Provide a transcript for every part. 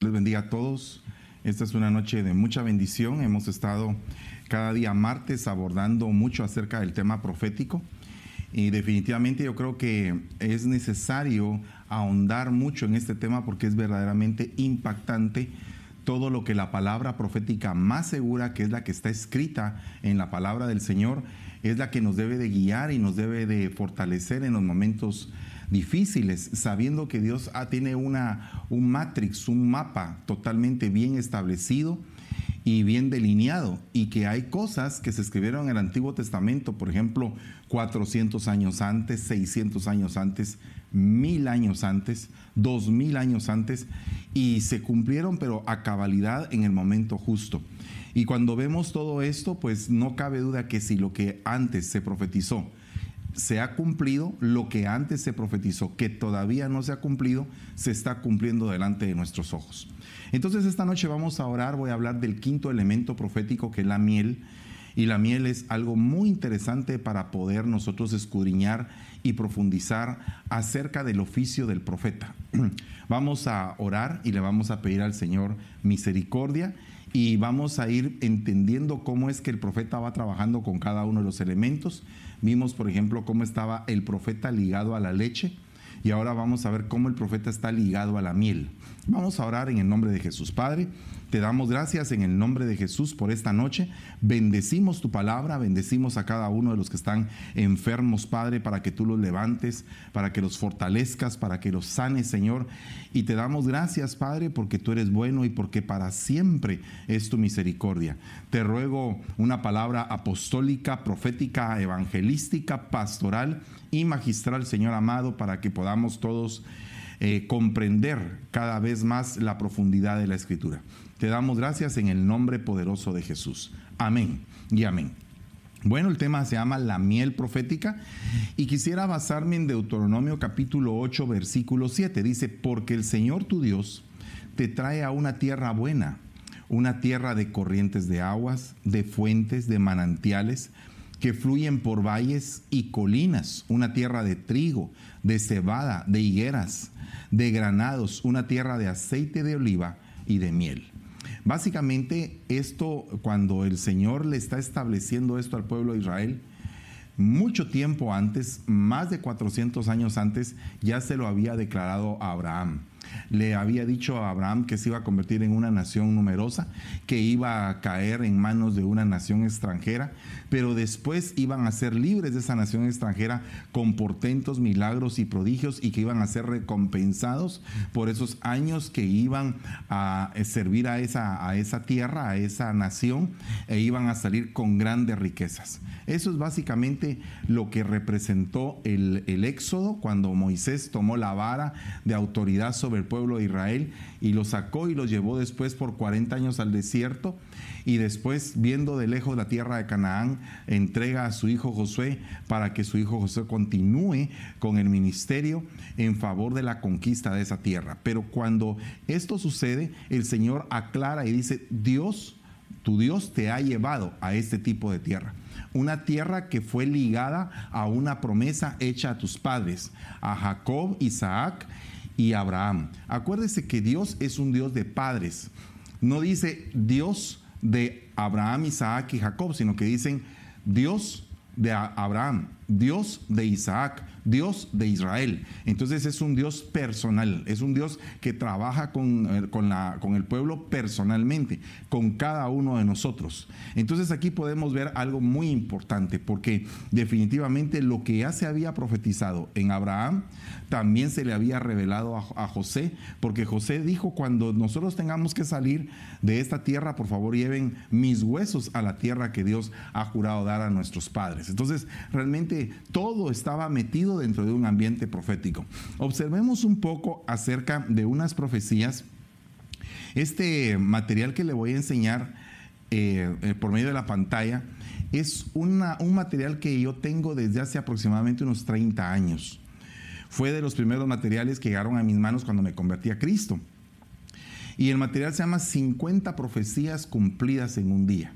Les bendiga a todos. Esta es una noche de mucha bendición. Hemos estado cada día martes abordando mucho acerca del tema profético y definitivamente yo creo que es necesario ahondar mucho en este tema porque es verdaderamente impactante todo lo que la palabra profética más segura, que es la que está escrita en la palabra del Señor, es la que nos debe de guiar y nos debe de fortalecer en los momentos difíciles, sabiendo que Dios ah, tiene una, un matrix, un mapa totalmente bien establecido y bien delineado y que hay cosas que se escribieron en el Antiguo Testamento, por ejemplo, 400 años antes, 600 años antes, mil años antes, dos mil años antes y se cumplieron pero a cabalidad en el momento justo. Y cuando vemos todo esto, pues no cabe duda que si lo que antes se profetizó se ha cumplido lo que antes se profetizó, que todavía no se ha cumplido, se está cumpliendo delante de nuestros ojos. Entonces esta noche vamos a orar, voy a hablar del quinto elemento profético que es la miel. Y la miel es algo muy interesante para poder nosotros escudriñar y profundizar acerca del oficio del profeta. Vamos a orar y le vamos a pedir al Señor misericordia y vamos a ir entendiendo cómo es que el profeta va trabajando con cada uno de los elementos Vimos, por ejemplo, cómo estaba el profeta ligado a la leche y ahora vamos a ver cómo el profeta está ligado a la miel. Vamos a orar en el nombre de Jesús. Padre, te damos gracias en el nombre de Jesús por esta noche. Bendecimos tu palabra, bendecimos a cada uno de los que están enfermos, Padre, para que tú los levantes, para que los fortalezcas, para que los sanes, Señor. Y te damos gracias, Padre, porque tú eres bueno y porque para siempre es tu misericordia. Te ruego una palabra apostólica, profética, evangelística, pastoral y magistral, Señor amado, para que podamos todos eh, comprender cada vez más la profundidad de la escritura. Te damos gracias en el nombre poderoso de Jesús. Amén y amén. Bueno, el tema se llama la miel profética y quisiera basarme en Deuteronomio capítulo 8, versículo 7. Dice, porque el Señor tu Dios te trae a una tierra buena, una tierra de corrientes de aguas, de fuentes, de manantiales, que fluyen por valles y colinas, una tierra de trigo, de cebada, de higueras, de granados, una tierra de aceite de oliva y de miel. Básicamente esto, cuando el Señor le está estableciendo esto al pueblo de Israel, mucho tiempo antes, más de 400 años antes, ya se lo había declarado a Abraham le había dicho a Abraham que se iba a convertir en una nación numerosa, que iba a caer en manos de una nación extranjera, pero después iban a ser libres de esa nación extranjera con portentos, milagros y prodigios y que iban a ser recompensados por esos años que iban a servir a esa, a esa tierra, a esa nación, e iban a salir con grandes riquezas. Eso es básicamente lo que representó el, el éxodo cuando Moisés tomó la vara de autoridad sobre el pueblo de Israel y lo sacó y lo llevó después por 40 años al desierto y después viendo de lejos la tierra de Canaán entrega a su hijo Josué para que su hijo Josué continúe con el ministerio en favor de la conquista de esa tierra. Pero cuando esto sucede, el Señor aclara y dice, Dios, tu Dios te ha llevado a este tipo de tierra una tierra que fue ligada a una promesa hecha a tus padres, a Jacob, Isaac y Abraham. Acuérdese que Dios es un Dios de padres. No dice Dios de Abraham, Isaac y Jacob, sino que dicen Dios de Abraham, Dios de Isaac, Dios de Israel. Entonces es un Dios personal, es un Dios que trabaja con, eh, con, la, con, el pueblo personalmente, con cada uno de nosotros. Entonces aquí podemos ver algo muy importante, porque definitivamente lo que ya se había profetizado en Abraham, también se le había revelado a, a José, porque José dijo, cuando nosotros tengamos que salir de esta tierra, por favor lleven mis huesos a la tierra que Dios ha jurado dar a nuestros padres. Entonces realmente todo estaba metido dentro de un ambiente profético. Observemos un poco acerca de unas profecías. Este material que le voy a enseñar eh, eh, por medio de la pantalla es un material que yo tengo desde hace aproximadamente unos 30 años. Fue de los primeros materiales que llegaron a mis manos cuando me convertí a Cristo. Y el material se llama 50 profecías cumplidas en un día.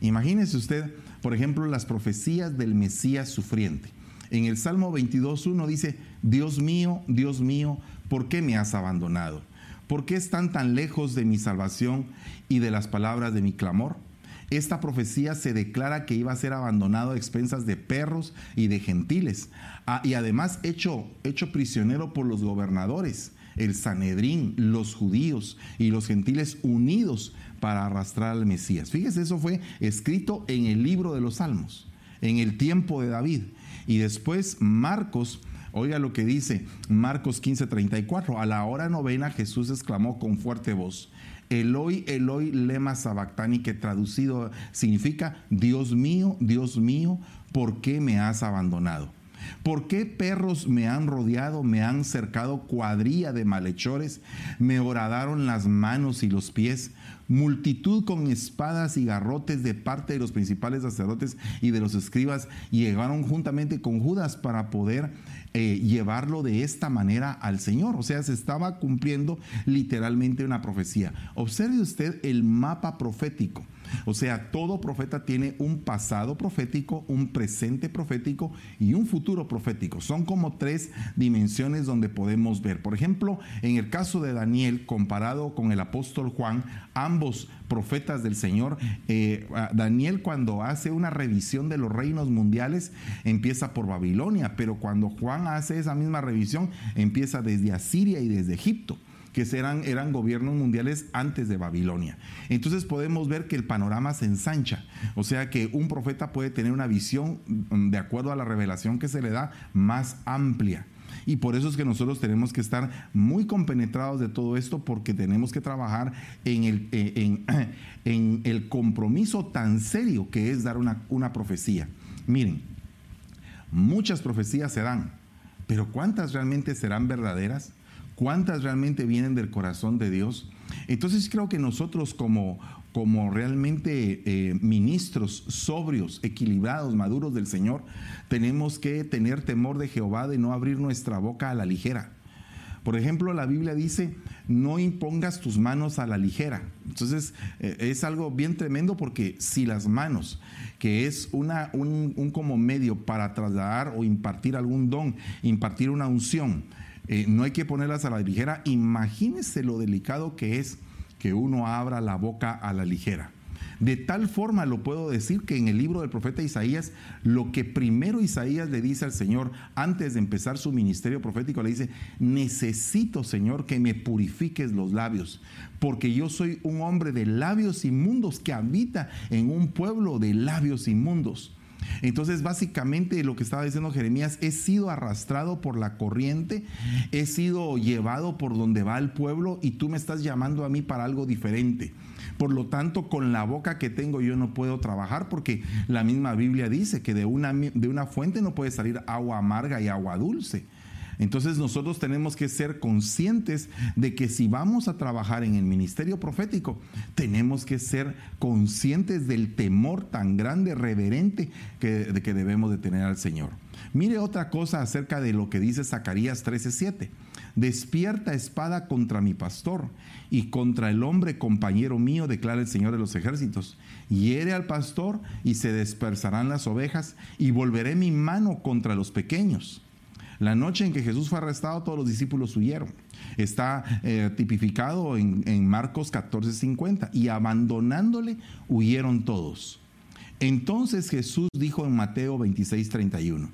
Imagínese usted, por ejemplo, las profecías del Mesías sufriente. En el Salmo 22.1 dice, Dios mío, Dios mío, ¿por qué me has abandonado? ¿Por qué están tan lejos de mi salvación y de las palabras de mi clamor? Esta profecía se declara que iba a ser abandonado a expensas de perros y de gentiles, y además hecho, hecho prisionero por los gobernadores, el Sanedrín, los judíos y los gentiles unidos para arrastrar al Mesías. Fíjese, eso fue escrito en el libro de los Salmos, en el tiempo de David. Y después Marcos Oiga lo que dice Marcos 15:34. A la hora novena Jesús exclamó con fuerte voz, Eloi, Eloi, lema sabactani, que traducido significa, Dios mío, Dios mío, ¿por qué me has abandonado? ¿Por qué perros me han rodeado, me han cercado cuadrilla de malhechores? Me horadaron las manos y los pies. Multitud con espadas y garrotes de parte de los principales sacerdotes y de los escribas llegaron juntamente con Judas para poder eh, llevarlo de esta manera al Señor. O sea, se estaba cumpliendo literalmente una profecía. Observe usted el mapa profético. O sea, todo profeta tiene un pasado profético, un presente profético y un futuro profético. Son como tres dimensiones donde podemos ver. Por ejemplo, en el caso de Daniel, comparado con el apóstol Juan, ambos profetas del Señor, eh, Daniel cuando hace una revisión de los reinos mundiales empieza por Babilonia, pero cuando Juan hace esa misma revisión empieza desde Asiria y desde Egipto que eran, eran gobiernos mundiales antes de Babilonia. Entonces podemos ver que el panorama se ensancha, o sea que un profeta puede tener una visión mm, de acuerdo a la revelación que se le da más amplia. Y por eso es que nosotros tenemos que estar muy compenetrados de todo esto porque tenemos que trabajar en el, eh, en, el compromiso tan serio que es dar una, una profecía. Miren, muchas profecías se dan, pero ¿cuántas realmente serán verdaderas? ¿Cuántas realmente vienen del corazón de Dios? Entonces creo que nosotros como, como realmente eh, ministros sobrios, equilibrados, maduros del Señor, tenemos que tener temor de Jehová de no abrir nuestra boca a la ligera. Por ejemplo, la Biblia dice, no impongas tus manos a la ligera. Entonces, eh, es algo bien tremendo porque si las manos, que es una, un, un como medio para trasladar o impartir algún don, impartir una unción, eh, no hay que ponerlas a la ligera. Imagínese lo delicado que es que uno abra la boca a la ligera. De tal forma lo puedo decir que en el libro del profeta Isaías, lo que primero Isaías le dice al Señor antes de empezar su ministerio profético, le dice, necesito Señor que me purifiques los labios, porque yo soy un hombre de labios inmundos que habita en un pueblo de labios inmundos. Entonces, básicamente lo que estaba diciendo Jeremías, he sido arrastrado por la corriente, he sido llevado por donde va el pueblo y tú me estás llamando a mí para algo diferente. Por lo tanto, con la boca que tengo yo no puedo trabajar porque la misma Biblia dice que de una, de una fuente no puede salir agua amarga y agua dulce. Entonces nosotros tenemos que ser conscientes de que si vamos a trabajar en el ministerio profético, tenemos que ser conscientes del temor tan grande, reverente que, que debemos de tener al Señor. Mire otra cosa acerca de lo que dice Zacarías 13:7. Despierta espada contra mi pastor y contra el hombre compañero mío, declara el Señor de los ejércitos. Hiere al pastor y se dispersarán las ovejas y volveré mi mano contra los pequeños. La noche en que Jesús fue arrestado, todos los discípulos huyeron. Está eh, tipificado en, en Marcos 14:50. Y abandonándole, huyeron todos. Entonces Jesús dijo en Mateo 26:31.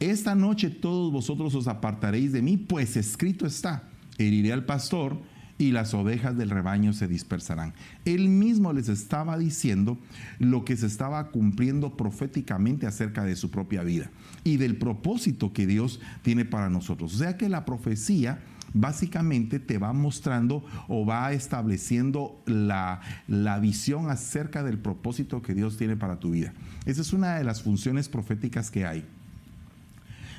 Esta noche todos vosotros os apartaréis de mí, pues escrito está, heriré al pastor y las ovejas del rebaño se dispersarán. Él mismo les estaba diciendo lo que se estaba cumpliendo proféticamente acerca de su propia vida y del propósito que Dios tiene para nosotros. O sea que la profecía básicamente te va mostrando o va estableciendo la, la, visión acerca del propósito que Dios tiene para tu vida. Esa es una de las funciones proféticas que hay.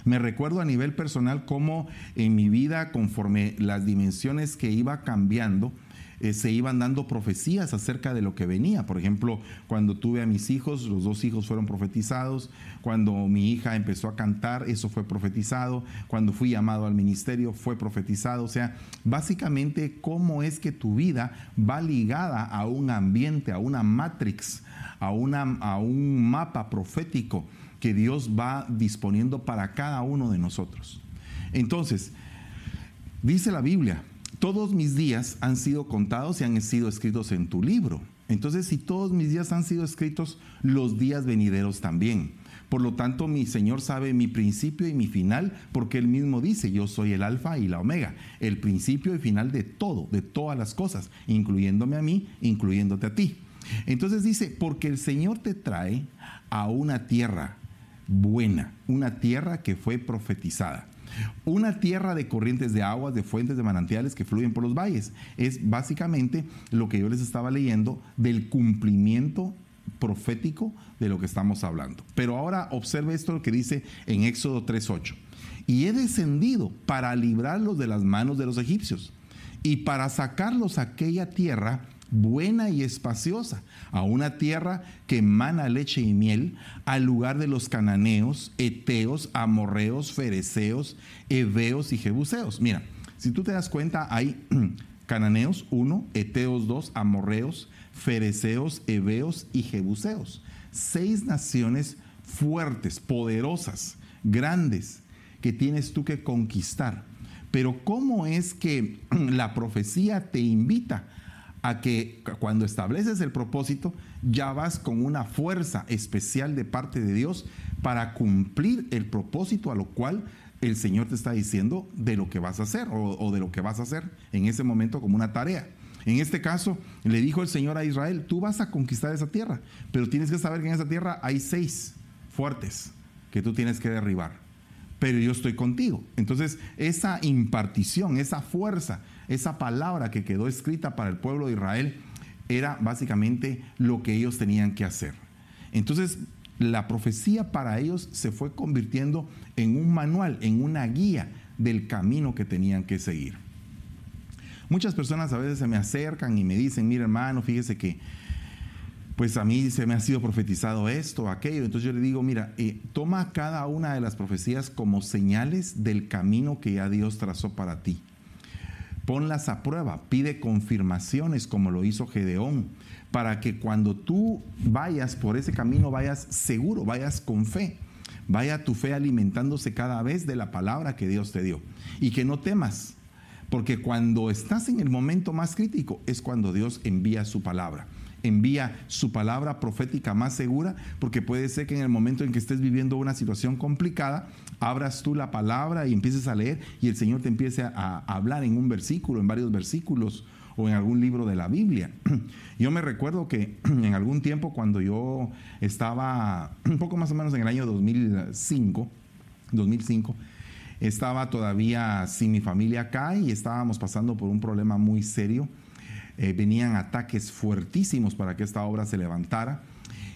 Me recuerdo a nivel personal cómo en mi vida, conforme las dimensiones que iba cambiando, eh, se iban dando profecías acerca de lo que venía. Por ejemplo, cuando tuve a mis hijos, los dos hijos fueron profetizados. Cuando mi hija empezó a cantar, eso fue profetizado. Cuando fui llamado al ministerio, fue profetizado. O sea, básicamente cómo es que tu vida va ligada a un ambiente, a una matrix, a, una, a un mapa profético que Dios va disponiendo para cada uno de nosotros. Entonces, dice la Biblia todos mis días han sido contados y han sido escritos en tu libro. Entonces, si todos mis días han sido escritos, los días venideros también. Por lo tanto, mi Señor sabe mi principio y mi final, porque Él mismo dice, yo soy el alfa y la omega, el principio y final de todo, de todas las cosas, incluyéndome a mí, incluyéndote a ti. Entonces dice, porque el Señor te trae a una tierra buena, una tierra que fue profetizada. Una tierra de corrientes de aguas, de fuentes de manantiales que fluyen por los valles. Es básicamente lo que yo les estaba leyendo del cumplimiento profético de lo que estamos hablando. Pero ahora observe esto lo que dice en Éxodo 3.8. Y he descendido para librarlos de las manos de los egipcios y para sacarlos a aquella tierra buena y espaciosa, a una tierra que emana leche y miel, al lugar de los cananeos, eteos, amorreos, fereceos, heveos y jebuseos. Mira, si tú te das cuenta, hay cananeos 1, eteos 2, amorreos, fereceos, heveos y jebuseos. Seis naciones fuertes, poderosas, grandes, que tienes tú que conquistar. Pero ¿cómo es que la profecía te invita a que cuando estableces el propósito, ya vas con una fuerza especial de parte de Dios para cumplir el propósito a lo cual el Señor te está diciendo de lo que vas a hacer o, de lo que vas a hacer en ese momento como una tarea. En este caso, le dijo el Señor a Israel, tú vas a conquistar esa tierra, pero tienes que saber que en esa tierra hay seis fuertes que tú tienes que derribar. Pero yo estoy contigo. Entonces, esa impartición, esa fuerza, esa palabra que quedó escrita para el pueblo de Israel, era básicamente lo que ellos tenían que hacer. Entonces, la profecía para ellos se fue convirtiendo en un manual, en una guía del camino que tenían que seguir. Muchas personas a veces se me acercan y me dicen, mira hermano, fíjese que pues a mí se me ha sido profetizado esto, aquello. Entonces yo le digo, mira, eh, toma cada una de las profecías como señales del camino que ya Dios trazó para ti. Ponlas a prueba, pide confirmaciones como lo hizo Gedeón, para que cuando tú vayas por ese camino vayas seguro, vayas con fe. Vaya tu fe alimentándose cada vez de la palabra que Dios te dio. Y que no temas, porque cuando estás en el momento más crítico es cuando Dios envía su palabra. Envía su palabra profética más segura, porque puede ser que en el momento en que estés viviendo una situación complicada, abras tú la palabra y empieces a leer y el Señor te empiece a, hablar en un versículo, en varios versículos o en algún libro de la Biblia. Yo me recuerdo que en algún tiempo cuando yo estaba un poco más o menos en el año 2005, 2005 estaba todavía sin mi familia acá y estábamos pasando por un problema muy serio. Eh, venían ataques fuertísimos para que esta obra se levantara.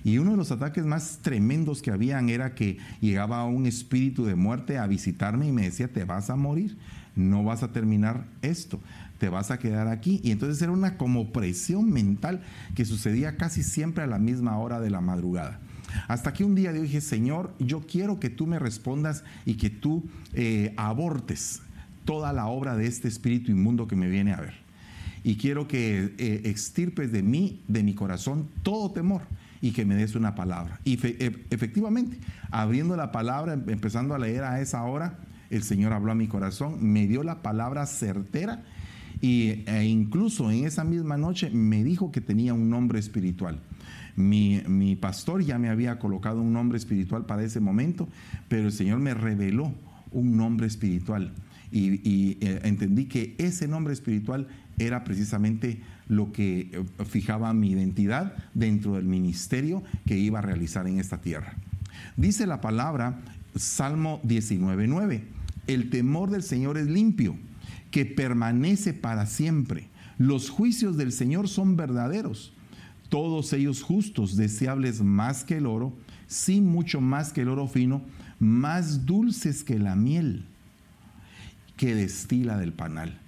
Y uno de los ataques más tremendos que habían era que llegaba un espíritu de muerte a visitarme y me decía, te vas a morir, no vas a terminar esto, te vas a quedar aquí. Y entonces era una como presión mental que sucedía casi siempre a la misma hora de la madrugada. Hasta que un día yo dije, Señor, yo quiero que tú me respondas y que tú eh, abortes toda la obra de este espíritu inmundo que me viene a ver. Y quiero que eh, extirpes de mí, de mi corazón, todo temor y que me des una palabra. Y e, efectivamente, abriendo la palabra, em, empezando a leer a esa hora, el Señor habló a mi corazón, me dio la palabra certera y, e incluso en esa misma noche me dijo que tenía un nombre espiritual. Mi, pastor ya me había colocado un nombre espiritual para ese momento, pero el Señor me reveló un nombre espiritual y, eh, entendí que ese nombre espiritual era precisamente lo que eh, fijaba mi identidad dentro del ministerio que iba a realizar en esta tierra. Dice la palabra Salmo 19.9, el temor del Señor es limpio, que permanece para siempre. Los juicios del Señor son verdaderos todos ellos justos, deseables más que el oro, sí mucho más que el oro fino, más dulces que la miel que destila del panal.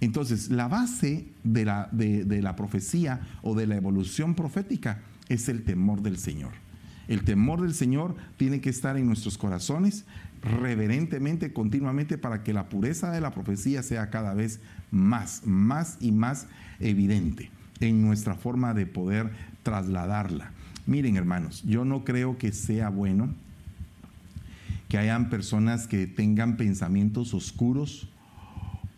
Entonces, la base de la, de, la profecía o de la evolución profética es el temor del Señor. El temor del Señor tiene que estar en nuestros corazones reverentemente, continuamente, para que la pureza de la profecía sea cada vez más, más y más evidente en nuestra forma de poder trasladarla. Miren hermanos, yo no creo que sea bueno que hayan personas que tengan pensamientos oscuros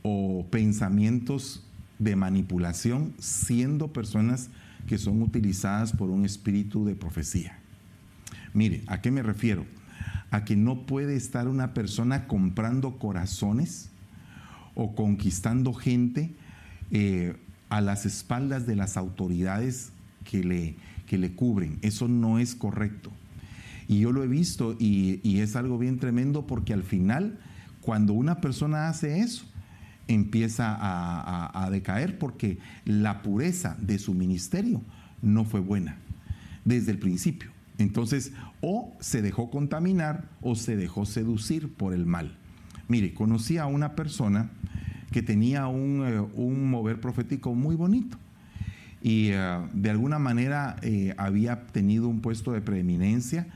o pensamientos de manipulación siendo personas que son utilizadas por un espíritu de profecía. Mire, ¿a qué me refiero? A que no puede estar una persona comprando corazones o conquistando gente eh, a las espaldas de las autoridades que le, que le cubren. Eso no es correcto. Y yo lo he visto y, es algo bien tremendo porque al final, cuando una persona hace eso, empieza a, decaer porque la pureza de su ministerio no fue buena desde el principio. Entonces, o se dejó contaminar o se dejó seducir por el mal. Mire, conocí a una persona que tenía un, eh, mover profético muy bonito y eh, de alguna manera eh, había tenido un puesto de preeminencia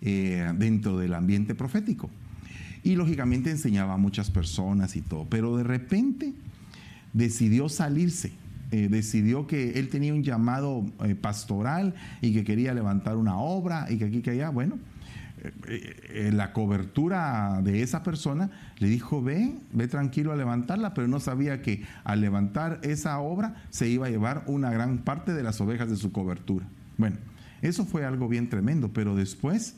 dentro del ambiente profético. Y lógicamente enseñaba a muchas personas y todo, pero de repente decidió salirse. Decidió que él tenía un llamado pastoral y que quería levantar una obra y que aquí que allá, bueno, eh, la cobertura de esa persona, le dijo, ve, ve tranquilo a levantarla, pero no sabía que al levantar esa obra se iba a llevar una gran parte de las ovejas de su cobertura. Bueno, eso fue algo bien tremendo, pero después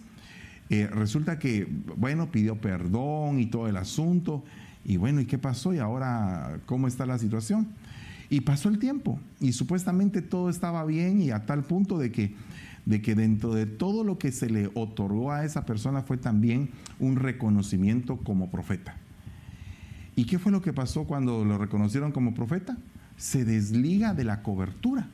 eh, resulta que, bueno, pidió perdón y todo el asunto, y bueno, ¿y qué pasó? ¿Y ahora cómo está la situación? Y pasó el tiempo, y supuestamente todo estaba bien y a tal punto de que de que dentro de todo lo que se le otorgó a esa persona fue también un reconocimiento como profeta. ¿Y qué fue lo que pasó cuando lo reconocieron como profeta? Se desliga de la cobertura.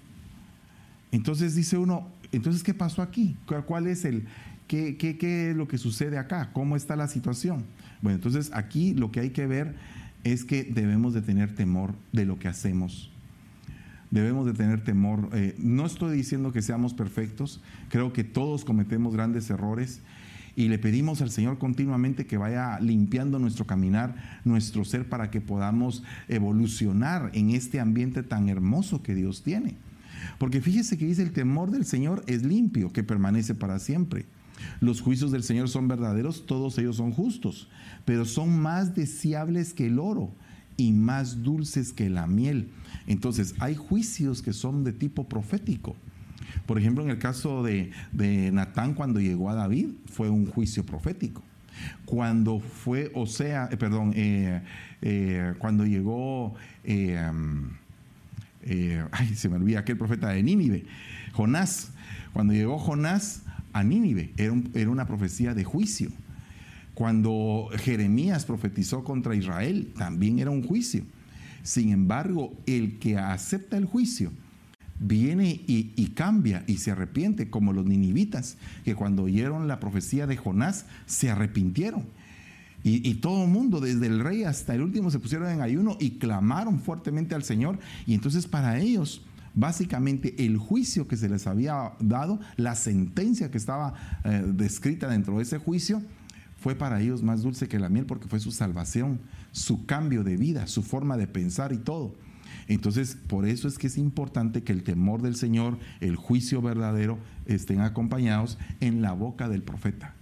Entonces dice uno, entonces ¿qué pasó aquí? ¿Cuál es el, qué, qué, qué es lo que sucede acá? ¿Cómo está la situación? Bueno, entonces aquí lo que hay que ver es que debemos de tener temor de lo que hacemos debemos de tener temor. Eh, no estoy diciendo que seamos perfectos, creo que todos cometemos grandes errores y le pedimos al Señor continuamente que vaya limpiando nuestro caminar, nuestro ser, para que podamos evolucionar en este ambiente tan hermoso que Dios tiene. Porque fíjese que dice el temor del Señor es limpio, que permanece para siempre. Los juicios del Señor son verdaderos, todos ellos son justos, pero son más deseables que el oro y más dulces que la miel. Entonces, hay juicios que son de tipo profético. Por ejemplo, en el caso de, Natán, cuando llegó a David, fue un juicio profético. Cuando fue, o sea, eh, perdón, eh, eh, cuando llegó, ay, se me olvida aquel profeta de Nínive, Jonás, cuando llegó Jonás a Nínive, era, una profecía de juicio. Cuando Jeremías profetizó contra Israel, también era un juicio. Sin embargo, el que acepta el juicio viene y, cambia y se arrepiente, como los ninivitas, que cuando oyeron la profecía de Jonás se arrepintieron. Y, y, todo el mundo, desde el rey hasta el último, se pusieron en ayuno y clamaron fuertemente al Señor. Y entonces para ellos, básicamente el juicio que se les había dado, la sentencia que estaba eh, descrita dentro de ese juicio, fue para ellos más dulce que la miel porque fue su salvación, su cambio de vida, su forma de pensar y todo. Entonces, por eso es que es importante que el temor del Señor, el juicio verdadero, estén acompañados en la boca del profeta.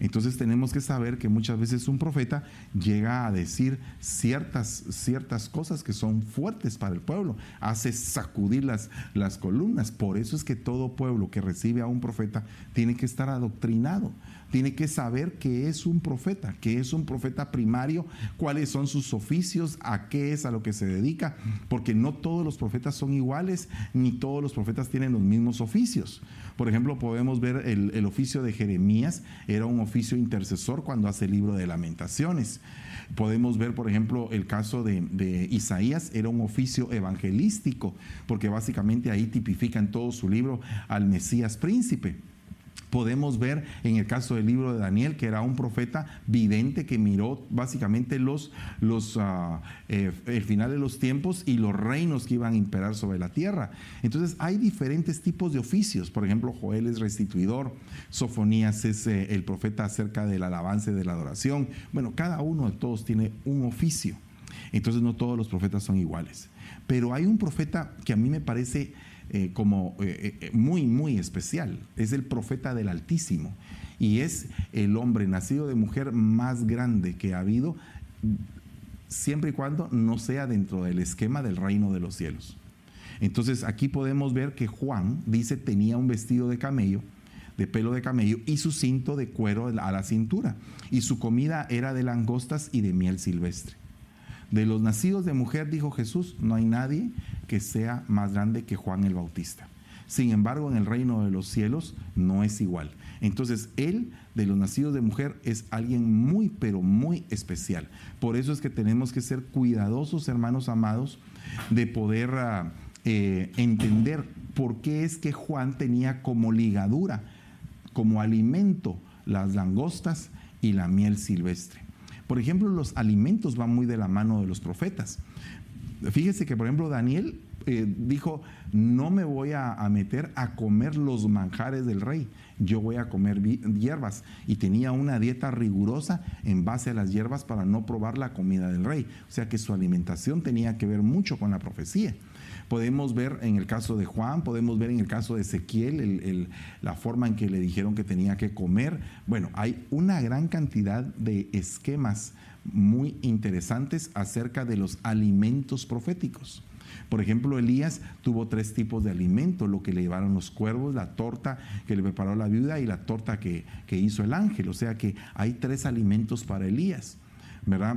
Entonces tenemos que saber que muchas veces un profeta llega a decir ciertas, ciertas cosas que son fuertes para el pueblo, hace sacudir las, las columnas. Por eso es que todo pueblo que recibe a un profeta tiene que estar adoctrinado, tiene que saber que es un profeta, que es un profeta primario, cuáles son sus oficios, a qué es a lo que se dedica, porque no todos los profetas son iguales, ni todos los profetas tienen los mismos oficios. Por ejemplo, podemos ver el, oficio de Jeremías, era un oficio intercesor cuando hace el libro de lamentaciones. Podemos ver, por ejemplo, el caso de, de, Isaías, era un oficio evangelístico, porque básicamente ahí tipifica en todo su libro al Mesías príncipe. Podemos ver en el caso del libro de Daniel que era un profeta vidente que miró básicamente los, los, eh, el final de los tiempos y los reinos que iban a imperar sobre la tierra. Entonces hay diferentes tipos de oficios. Por ejemplo, Joel es restituidor, Sofonías es eh, el profeta acerca del alabanza y de la adoración. Bueno, cada uno de todos tiene un oficio. Entonces no todos los profetas son iguales. Pero hay un profeta que a mí me parece eh, como eh, eh, muy, muy especial. Es el profeta del Altísimo y es el hombre nacido de mujer más grande que ha habido siempre y cuando no sea dentro del esquema del reino de los cielos. Entonces aquí podemos ver que Juan dice tenía un vestido de camello, de pelo de camello y su cinto de cuero a la cintura. Y su comida era de langostas y de miel silvestre. De los nacidos de mujer, dijo Jesús, no hay nadie que sea más grande que Juan el Bautista. Sin embargo, en el reino de los cielos no es igual. Entonces, él, de los nacidos de mujer, es alguien muy, pero muy especial. Por eso es que tenemos que ser cuidadosos, hermanos amados, de poder ah, eh, entender por qué es que Juan tenía como ligadura, como alimento, las langostas y la miel silvestre. Por ejemplo, los alimentos van muy de la mano de los profetas. Fíjese que, por ejemplo, Daniel eh, dijo, no me voy a, meter a comer los manjares del rey, yo voy a comer hierbas. Y tenía una dieta rigurosa en base a las hierbas para no probar la comida del rey. O sea que su alimentación tenía que ver mucho con la profecía. Podemos ver en el caso de Juan, podemos ver en el caso de Ezequiel la forma en que le dijeron que tenía que comer. Bueno, hay una gran cantidad de esquemas muy interesantes acerca de los alimentos proféticos. Por ejemplo, Elías tuvo tres tipos de alimento, lo que le llevaron los cuervos, la torta que le preparó la viuda y la torta que, hizo el ángel. O sea que hay tres alimentos para Elías.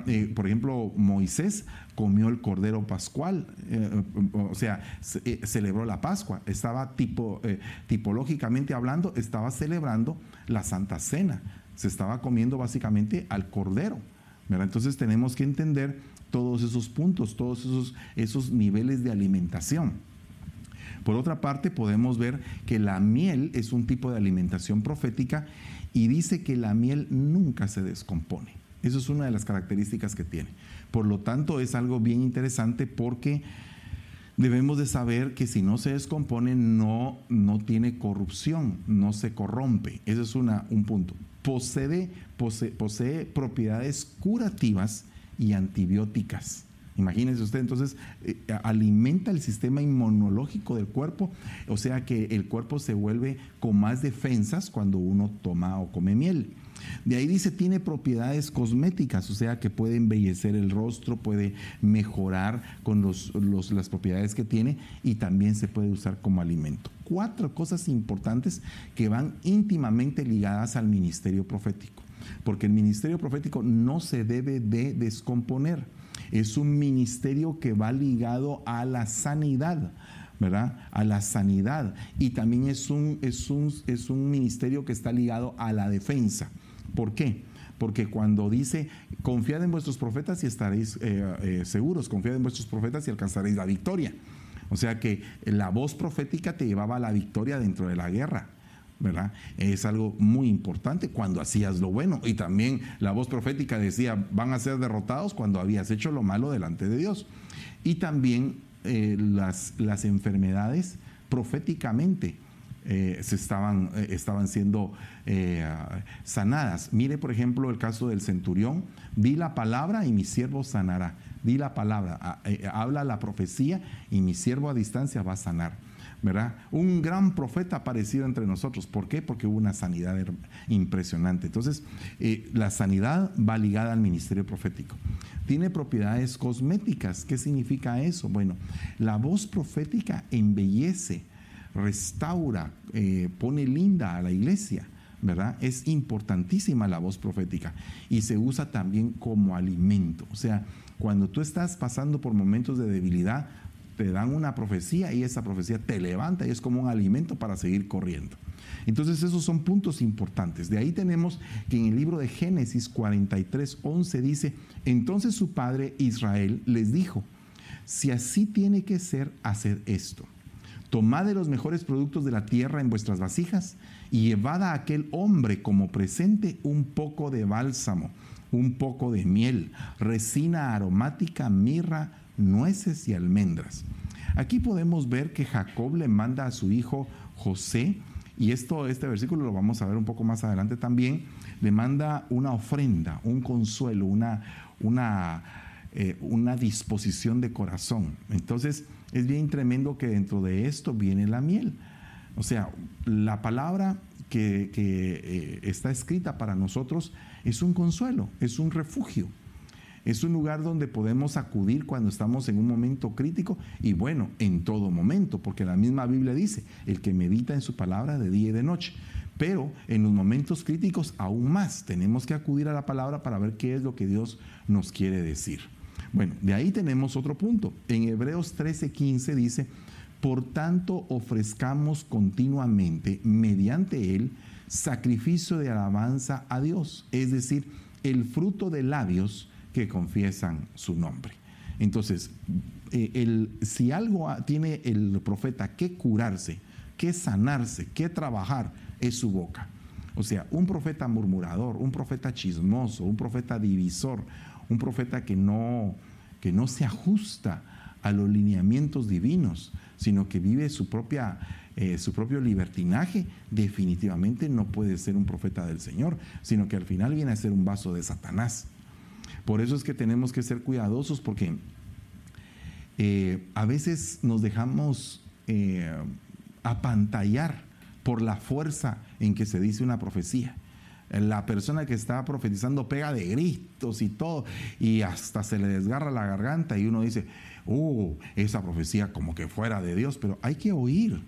Eh, por ejemplo, Moisés comió el cordero pascual, eh, o sea, eh, celebró la Pascua, estaba tipo, tipológicamente hablando, estaba celebrando la Santa Cena, se estaba comiendo básicamente al cordero. Entonces tenemos que entender todos esos puntos, todos esos, esos niveles de alimentación. Por otra parte, podemos ver que la miel es un tipo de alimentación profética y dice que la miel nunca se descompone. Eso es una de las características que tiene. Por lo tanto, es algo bien interesante porque debemos de saber que si no se descompone, no, no tiene corrupción, no se corrompe. Ese es una, un punto. Posee, posee propiedades curativas y antibióticas. Imagínense usted, entonces eh, alimenta el sistema inmunológico del cuerpo, o sea que el cuerpo se vuelve con más defensas cuando uno toma o come miel. De ahí dice, tiene propiedades cosméticas, o sea que puede embellecer el rostro, puede mejorar con las propiedades que tiene y también se puede usar como alimento. Cuatro cosas importantes que van íntimamente ligadas al ministerio profético porque el ministerio profético no se debe de descomponer. Es un ministerio que va ligado a la sanidad. ¿verdad? A la sanidad. Y también es un, es, un, es un ministerio que está ligado a la defensa. ¿Por qué? Porque cuando dice, confiad en vuestros profetas y estaréis eh, eh, seguros, confiad en vuestros profetas y alcanzaréis la victoria. O sea que la voz profética te llevaba a la victoria dentro de la guerra. ¿verdad? Es algo muy importante cuando hacías lo bueno. Y también la voz profética decía, van a ser derrotados cuando habías hecho lo malo delante de Dios. Y también eh, las, las enfermedades proféticamente. Eh, se estaban, eh, estaban siendo sanadas. Mire, por ejemplo, el caso del centurión. Di la palabra y mi siervo sanará. Di la palabra, habla la profecía y mi siervo a distancia va a sanar. ¿verdad? Un gran profeta aparecido entre nosotros. ¿Por qué? Porque hubo una sanidad impresionante. Entonces, eh, la sanidad va ligada al ministerio profético. Tiene propiedades cosméticas. ¿Qué significa eso? Bueno, la voz profética embellece, restaura, eh, pone linda a la iglesia. ¿verdad? Es importantísima la voz profética y se usa también como alimento. O sea, cuando tú estás pasando por momentos de debilidad, te dan una profecía y esa profecía te levanta y es como un alimento para seguir corriendo. Entonces esos son puntos importantes. De ahí tenemos que en el libro de Génesis 43, 11 dice, entonces su padre Israel les dijo, si así tiene que ser, hacer esto. Tomad de los mejores productos de la tierra en vuestras vasijas y llevad a aquel hombre como presente un poco de bálsamo, un poco de miel, resina aromática, mirra, nueces y almendras. Aquí podemos ver que Jacob le manda a su hijo José, y esto, este versículo lo vamos a ver un poco más adelante también, le manda una ofrenda, un consuelo, una, una, eh, una disposición de corazón. Entonces es bien tremendo que dentro de esto viene la miel. O sea, la palabra que, que eh, está escrita para nosotros es un consuelo, es un refugio. Es un lugar donde podemos acudir cuando estamos en un momento crítico y bueno, en todo momento, porque la misma Biblia dice, el que medita en su palabra de día y de noche. Pero en los momentos críticos aún más tenemos que acudir a la palabra para ver qué es lo que Dios nos quiere decir. Bueno, de ahí tenemos otro punto. En Hebreos 13:15 dice, por tanto ofrezcamos continuamente mediante él sacrificio de alabanza a Dios, es decir, el fruto de labios que confiesan su nombre. Entonces, eh, si algo tiene el profeta que curarse, que sanarse, que trabajar, es su boca. O sea, un profeta murmurador, un profeta chismoso, un profeta divisor, un profeta que no, que no se ajusta a los lineamientos divinos, sino que vive su, propia, eh, su propio libertinaje, definitivamente no puede ser un profeta del Señor, sino que al final viene a ser un vaso de Satanás. Por eso es que tenemos que ser cuidadosos porque eh, a veces nos dejamos eh, apantallar por la fuerza en que se dice una profecía. La persona que está profetizando pega de gritos y todo, y hasta se le desgarra la garganta y uno dice, uh, esa profecía como que fuera de Dios, pero hay que oír,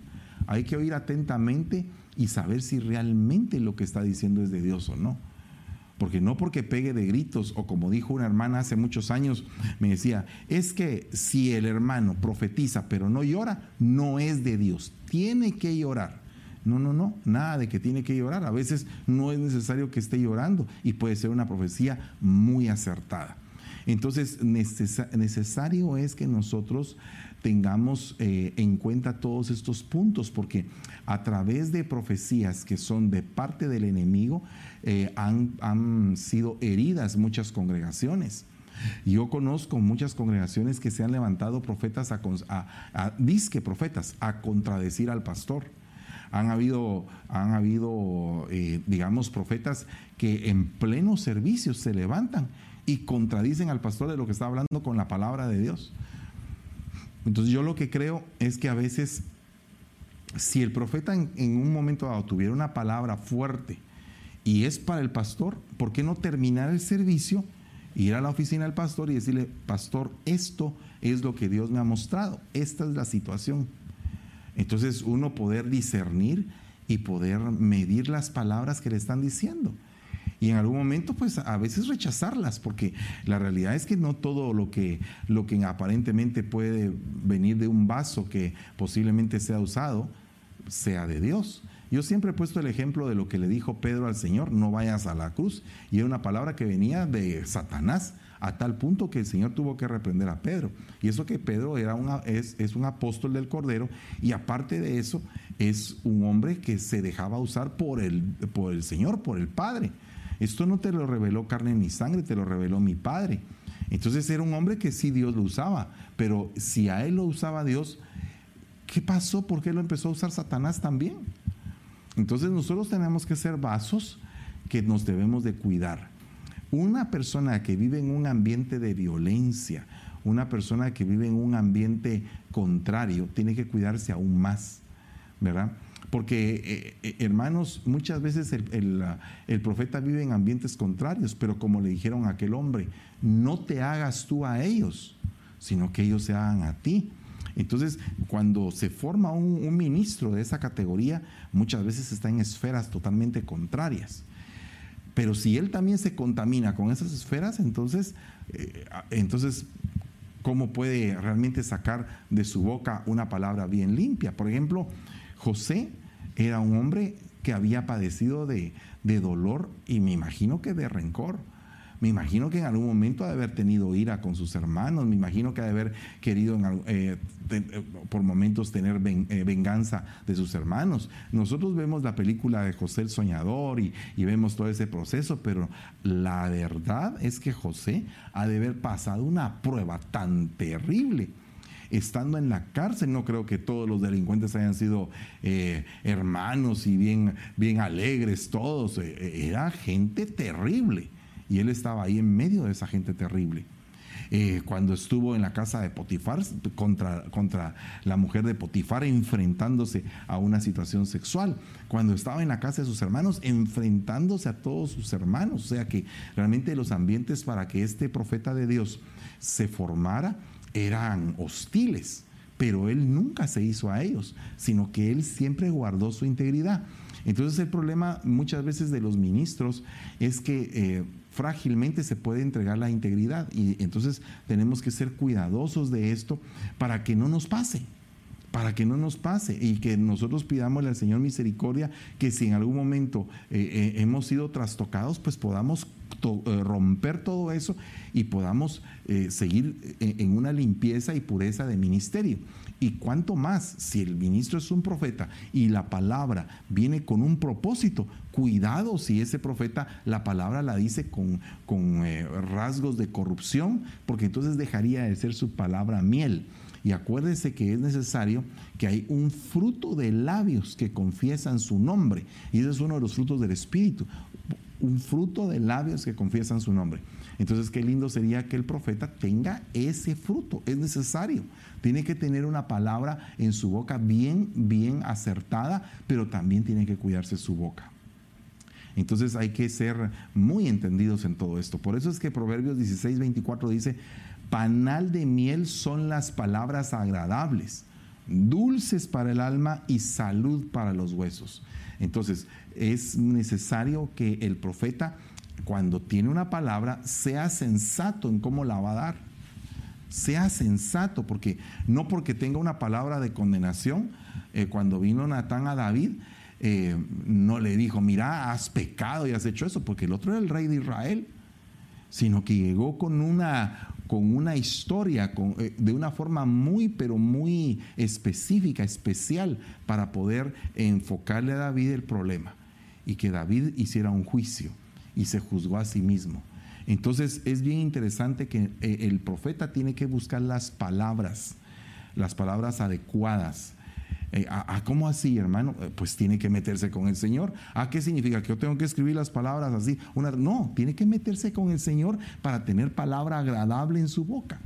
hay que oír atentamente y saber si realmente lo que está diciendo es de Dios o no. Porque no porque pegue de gritos, o como dijo una hermana hace muchos años, me decía, es que si el hermano profetiza pero no llora, no es de Dios, tiene que llorar. No, no, no, nada de que tiene que llorar. A veces no es necesario que esté llorando y puede ser una profecía muy acertada. Entonces, necesario es que nosotros tengamos eh, en cuenta todos estos puntos, porque a través de profecías que son de parte del enemigo, eh, han, sido heridas muchas congregaciones. Yo conozco muchas congregaciones que se han levantado profetas a, disque profetas a contradecir al pastor. Han habido, han habido eh, digamos, profetas que en pleno servicio se levantan y contradicen al pastor de lo que está hablando con la palabra de Dios. Entonces yo lo que creo es que a veces, si el profeta en, un momento dado tuviera una palabra fuerte y es para el pastor, ¿por qué no terminar el servicio, ir a la oficina del pastor y decirle, pastor, esto es lo que Dios me ha mostrado, esta es la situación? Entonces uno poder discernir y poder medir las palabras que le están diciendo. Y en algún momento pues a veces rechazarlas porque la realidad es que no todo lo que lo que aparentemente puede venir de un vaso que posiblemente sea usado sea de Dios. Yo siempre he puesto el ejemplo de lo que le dijo Pedro al Señor, no vayas a la cruz, y era una palabra que venía de Satanás, a tal punto que el Señor tuvo que reprender a Pedro. Y eso que Pedro era es, es un apóstol del Cordero, y aparte de eso, es un hombre que se dejaba usar por el, por el Señor, por el Padre. Esto no te lo reveló carne ni sangre, te lo reveló mi Padre. Entonces era un hombre que sí Dios lo usaba, pero si a él lo usaba Dios, ¿qué pasó? ¿Por qué lo empezó a usar Satanás también? Entonces nosotros tenemos que ser vasos que nos debemos de cuidar. Una persona que vive en un ambiente de violencia, una persona que vive en un ambiente contrario, tiene que cuidarse aún más, ¿verdad? Porque, eh, eh, hermanos, muchas veces el, profeta vive en ambientes contrarios, pero como le dijeron a aquel hombre, no te hagas tú a ellos, sino que ellos se hagan a ti. Entonces, cuando se forma un, ministro de esa categoría, muchas veces está en esferas totalmente contrarias. Pero si él también se contamina con esas esferas, entonces, eh, entonces ¿cómo puede realmente sacar de su boca una palabra bien limpia? Por ejemplo, José era un hombre que había padecido de, dolor y me imagino que de rencor. Me imagino que en algún momento ha de haber tenido ira con sus hermanos, me imagino que ha de haber querido eh, eh, por momentos tener eh, venganza de sus hermanos. Nosotros vemos la película de José el Soñador y, vemos todo ese proceso, pero la verdad es que José ha de haber pasado una prueba tan terrible estando en la cárcel. No creo que todos los delincuentes hayan sido eh, hermanos y bien, bien alegres todos. Eh, eh, era gente terrible. Y él estaba ahí en medio de esa gente terrible. Eh, cuando estuvo en la casa de Potifar contra, contra la mujer de Potifar enfrentándose a una situación sexual, cuando estaba en la casa de sus hermanos enfrentándose a todos sus hermanos, o sea que realmente los ambientes para que este profeta de Dios se formara eran hostiles, pero él nunca se hizo a ellos, sino que él siempre guardó su integridad. Entonces el problema muchas veces de los ministros es que eh, frágilmente se puede entregar la integridad y entonces tenemos que ser cuidadosos de esto para que no nos pase para que no nos pase y que nosotros pidamos al Señor misericordia que si en algún momento eh, eh, hemos sido trastocados, pues podamos romper todo eso y podamos seguir en una limpieza y pureza de ministerio. Y cuanto más, si el ministro es un profeta y la palabra viene con un propósito, cuidado si ese profeta la palabra la dice con, con eh, rasgos de corrupción, porque entonces dejaría de ser su palabra miel. Y acuérdese que es necesario que hay un fruto de labios que confiesan su nombre. Y ese es uno de los frutos del Espíritu. Un fruto de labios que confiesan su nombre. Entonces, qué lindo sería que el profeta tenga ese fruto. Es necesario. Tiene que tener una palabra en su boca bien, bien acertada, pero también tiene que cuidarse su boca. Entonces hay que ser muy entendidos en todo esto. Por eso es que Proverbios 16, 24 dice, panal de miel son las palabras agradables, dulces para el alma y salud para los huesos. Entonces es necesario que el profeta cuando tiene una palabra, sea sensato en cómo la va a dar. Sea sensato, porque no porque tenga una palabra de condenación, eh, cuando vino Natán a David, eh, no le dijo, mira, has pecado y has hecho eso, porque el otro era el rey de Israel, sino que llegó con una, con una historia, eh, de una forma muy, pero muy específica, especial, para poder enfocarle a David el problema y que David hiciera un juicio y se juzgó a sí mismo. Entonces es bien interesante que eh, el profeta tiene que buscar las palabras, las palabras adecuadas. Eh, ¿a, cómo así, hermano? Eh, pues tiene que meterse con el Señor. ¿A qué significa? Que yo tengo que escribir las palabras así. No, tiene que meterse con el Señor para tener palabra agradable en su boca.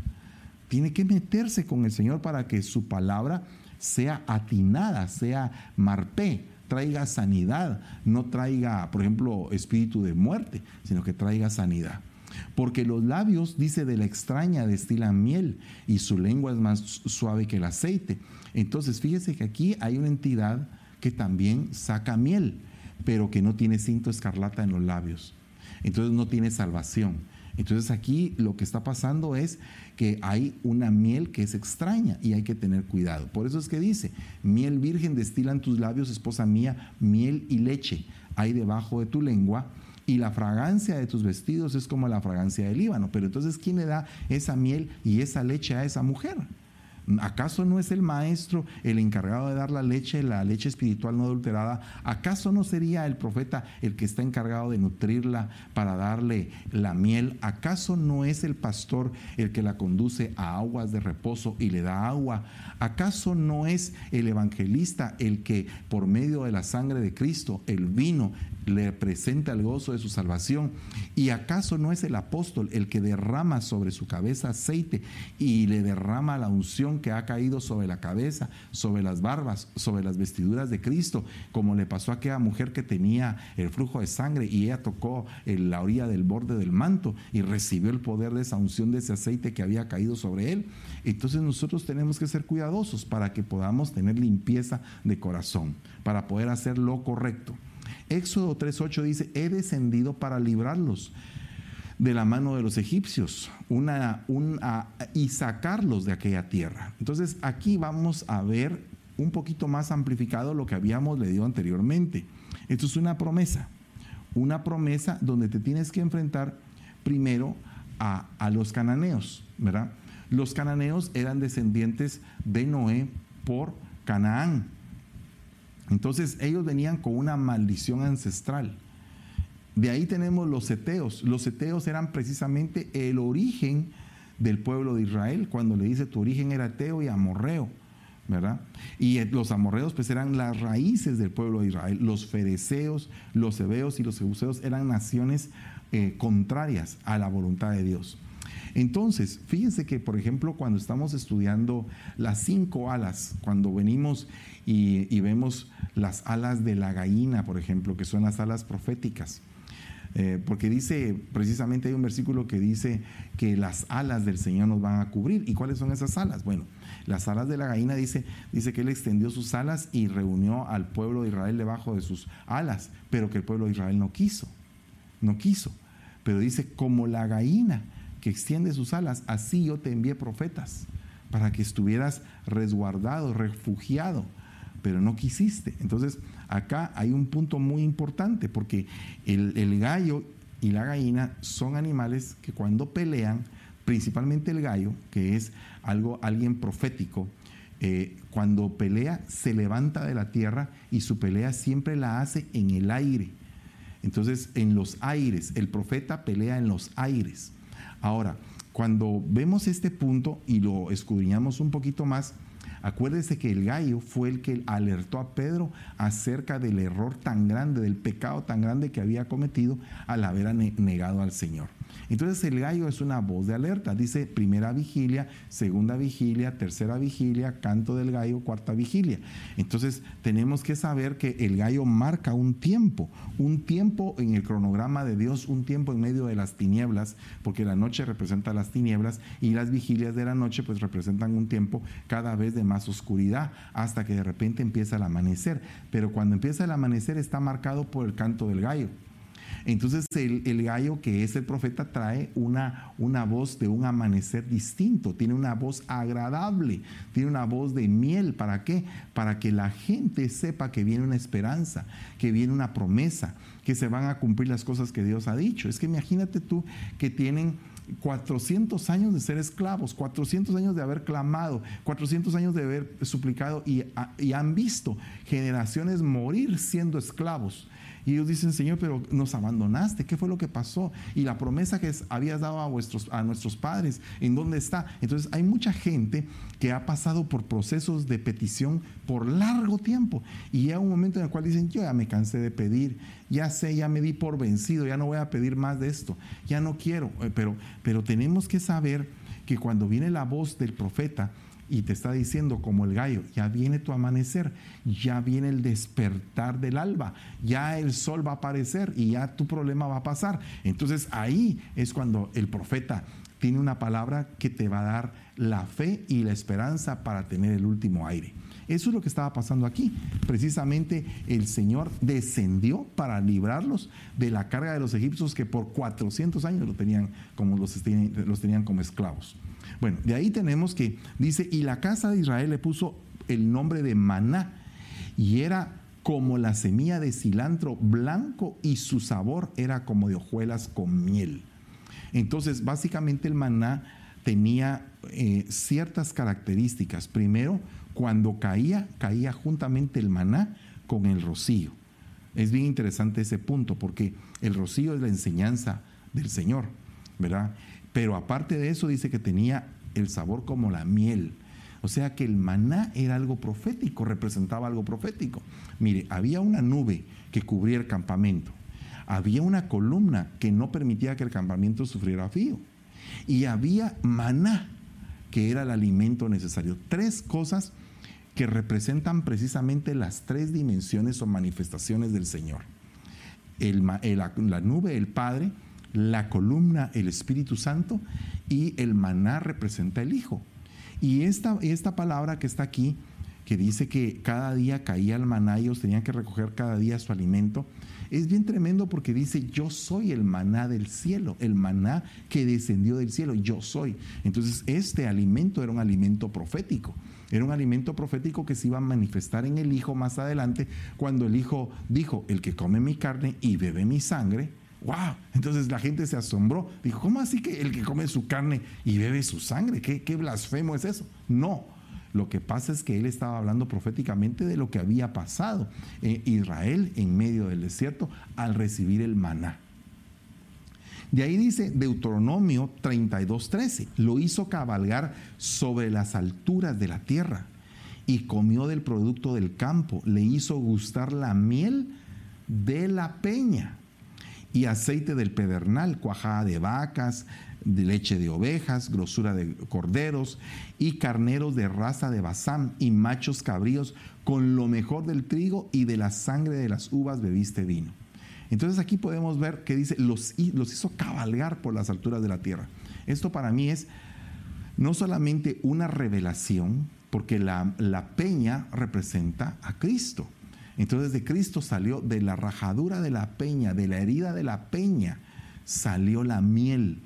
Tiene que meterse con el Señor para que su palabra sea atinada, sea marpé, traiga sanidad, no traiga, por ejemplo, espíritu de muerte, sino que traiga sanidad. Porque los labios, dice, de la extraña destilan miel y su lengua es más suave que el aceite. Entonces, fíjese que aquí hay una entidad que también saca miel, pero que no tiene cinto escarlata en los labios. Entonces no tiene salvación. Entonces aquí lo que está pasando es que hay una miel que es extraña y hay que tener cuidado. Por eso es que dice, miel virgen destilan tus labios, esposa mía, miel y leche hay debajo de tu lengua y la fragancia de tus vestidos es como la fragancia del Líbano. Pero entonces, ¿quién le da esa miel y esa leche a esa mujer? ¿Acaso no es el maestro el encargado de dar la leche, la leche espiritual no adulterada? ¿Acaso no sería el profeta el que está encargado de nutrirla para darle la miel? ¿Acaso no es el pastor el que la conduce a aguas de reposo y le da agua? ¿Acaso no es el evangelista el que por medio de la sangre de Cristo, el vino, le presenta el gozo de su salvación? ¿Y acaso no es el apóstol el que derrama sobre su cabeza aceite y le derrama la unción que ha caído sobre la cabeza, sobre las barbas, sobre las vestiduras de Cristo, como le pasó a aquella mujer que tenía el flujo de sangre y ella tocó en la orilla del borde del manto y recibió el poder de esa unción de ese aceite que había caído sobre él. Entonces nosotros tenemos que ser cuidadosos para que podamos tener limpieza de corazón, para poder hacer lo correcto. Éxodo 3.8 dice, he descendido para librarlos de la mano de los egipcios una, y sacarlos de aquella tierra. Entonces aquí vamos a ver un poquito más amplificado lo que habíamos leído anteriormente. Esto es una promesa, una promesa donde te tienes que enfrentar primero a, a los cananeos, ¿verdad? Los cananeos eran descendientes de Noé por Canaán. Entonces ellos venían con una maldición ancestral. De ahí tenemos los seteos. Los seteos eran precisamente el origen del pueblo de Israel, cuando le dice tu origen era teo y amorreo, ¿verdad? Y los amorreos pues eran las raíces del pueblo de Israel. Los fereceos, los hebeos y los jebuseos eran naciones eh, contrarias a la voluntad de Dios. Entonces, fíjense que, por ejemplo, cuando estamos estudiando las cinco alas, cuando venimos y, vemos las alas de la gallina, por ejemplo, que son las alas proféticas, eh, porque dice, precisamente hay un versículo que dice que las alas del Señor nos van a cubrir. ¿Y cuáles son esas alas? Bueno, las alas de la gallina dice, dice que Él extendió sus alas y reunió al pueblo de Israel debajo de sus alas, pero que el pueblo de Israel no quiso, no quiso. Pero dice, como la gallina que extiende sus alas, así yo te envié profetas, para que estuvieras resguardado, refugiado, pero no quisiste. Entonces, acá hay un punto muy importante, porque el, gallo y la gallina son animales que cuando pelean, principalmente el gallo, que es algo, alguien profético, eh, cuando pelea se levanta de la tierra y su pelea siempre la hace en el aire. Entonces, en los aires, el profeta pelea en los aires. Ahora, cuando vemos este punto y lo escudriñamos un poquito más, acuérdese que el gallo fue el que alertó a Pedro acerca del error tan grande, del pecado tan grande que había cometido al haber negado al Señor. Entonces el gallo es una voz de alerta. Dice primera vigilia, segunda vigilia, tercera vigilia, canto del gallo, cuarta vigilia. Entonces tenemos que saber que el gallo marca un tiempo, un tiempo en el cronograma de Dios, un tiempo en medio de las tinieblas, porque la noche representa las tinieblas y las vigilias de la noche pues representan un tiempo cada vez de más oscuridad hasta que de repente empieza el amanecer. Pero cuando empieza el amanecer está marcado por el canto del gallo. Entonces el, gallo que es el profeta trae una, una voz de un amanecer distinto, tiene una voz agradable, tiene una voz de miel. ¿Para qué? Para que la gente sepa que viene una esperanza, que viene una promesa, que se van a cumplir las cosas que Dios ha dicho. Es que imagínate tú que tienen 400 años de ser esclavos, 400 años de haber clamado, 400 años de haber suplicado y, y han visto generaciones morir siendo esclavos. Y ellos dicen, Señor, pero nos abandonaste, ¿qué fue lo que pasó? Y la promesa que habías dado a, vuestros, a nuestros padres, ¿en dónde está? Entonces hay mucha gente que ha pasado por procesos de petición por largo tiempo y hay un momento en el cual dicen, yo ya me cansé de pedir, ya sé, ya me di por vencido, ya no voy a pedir más de esto, ya no quiero, eh, pero, pero tenemos que saber que cuando viene la voz del profeta, y te está diciendo como el gallo, ya viene tu amanecer, ya viene el despertar del alba, ya el sol va a aparecer y ya tu problema va a pasar. Entonces ahí es cuando el profeta tiene una palabra que te va a dar la fe y la esperanza para tener el último aire. Eso es lo que estaba pasando aquí. Precisamente el Señor descendió para librarlos de la carga de los egipcios que por 400 años lo tenían como los, tenían como esclavos. Bueno, de ahí tenemos que dice, y la casa de Israel le puso el nombre de maná, y era como la semilla de cilantro blanco y su sabor era como de hojuelas con miel. Entonces, básicamente el maná tenía eh, ciertas características. Primero, cuando caía, caía juntamente el maná con el rocío. Es bien interesante ese punto porque el rocío es la enseñanza del Señor, ¿verdad? Pero aparte de eso dice que tenía el sabor como la miel. O sea que el maná era algo profético, representaba algo profético. Mire, había una nube que cubría el campamento. Había una columna que no permitía que el campamento sufriera frío. Y había maná, que era el alimento necesario. Tres cosas que representan precisamente las tres dimensiones o manifestaciones del Señor. la nube, el Padre, la columna el Espíritu Santo y el maná representa el Hijo. Y esta, esta palabra que está aquí, que dice que cada día caía el maná ellos tenían que recoger cada día su alimento, es bien tremendo porque dice, yo soy el maná del cielo, el maná que descendió del cielo, yo soy. Entonces, este alimento era un alimento profético. Era un alimento profético que se iba a manifestar en el Hijo más adelante, cuando el Hijo dijo, el que come mi carne y bebe mi sangre, ¡Wow! Entonces la gente se asombró. Dijo, ¿cómo así que el que come su carne y bebe su sangre? ¿Qué, qué blasfemo es eso? No. Lo que pasa es que él estaba hablando proféticamente de lo que había pasado en Israel en medio del desierto al recibir el maná. De ahí dice Deuteronomio 32:13, lo hizo cabalgar sobre las alturas de la tierra y comió del producto del campo, le hizo gustar la miel de la peña y aceite del pedernal, cuajada de vacas, de leche de ovejas, grosura de corderos y carneros de raza de Basán y machos cabríos con lo mejor del trigo y de la sangre de las uvas bebiste vino. Entonces aquí podemos ver que dice, los, los hizo cabalgar por las alturas de la tierra. Esto para mí es no solamente una revelación, porque la, la peña representa a Cristo. Entonces de Cristo salió de la rajadura de la peña, de la herida de la peña, salió la miel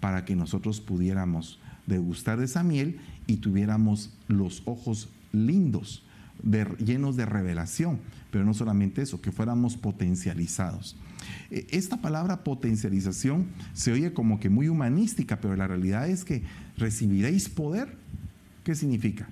para que nosotros pudiéramos degustar de esa miel y tuviéramos los ojos lindos, llenos de revelación. Pero no solamente eso, que fuéramos potencializados. E, esta palabra potencialización se oye como que muy humanística, pero la realidad es que recibiréis poder. ¿Qué significa?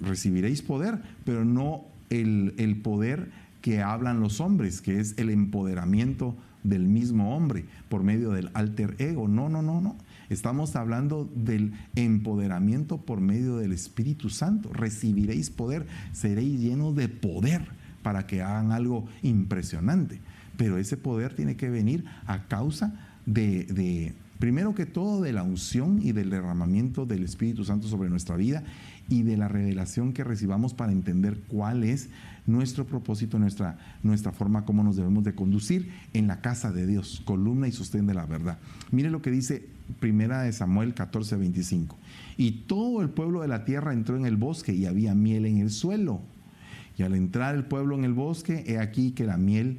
Recibiréis poder, pero no el, el poder que hablan los hombres, que es el empoderamiento del mismo hombre por medio del alter ego. No, no, no, no. Estamos hablando del empoderamiento por medio del Espíritu Santo. Recibiréis poder, seréis llenos de poder para que hagan algo impresionante. Pero ese poder tiene que venir a causa de, primero que todo, de la unción y del derramamiento del Espíritu Santo sobre nuestra vida y de la revelación que recibamos para entender cuál es nuestro propósito, nuestra, nuestra forma, cómo nos debemos de conducir en la casa de Dios, columna y sostén de la verdad. Mire lo que dice Primera de Samuel 14, 25. Y todo el pueblo de la tierra entró en el bosque y había miel en el suelo. Y al entrar el pueblo en el bosque, he aquí que la miel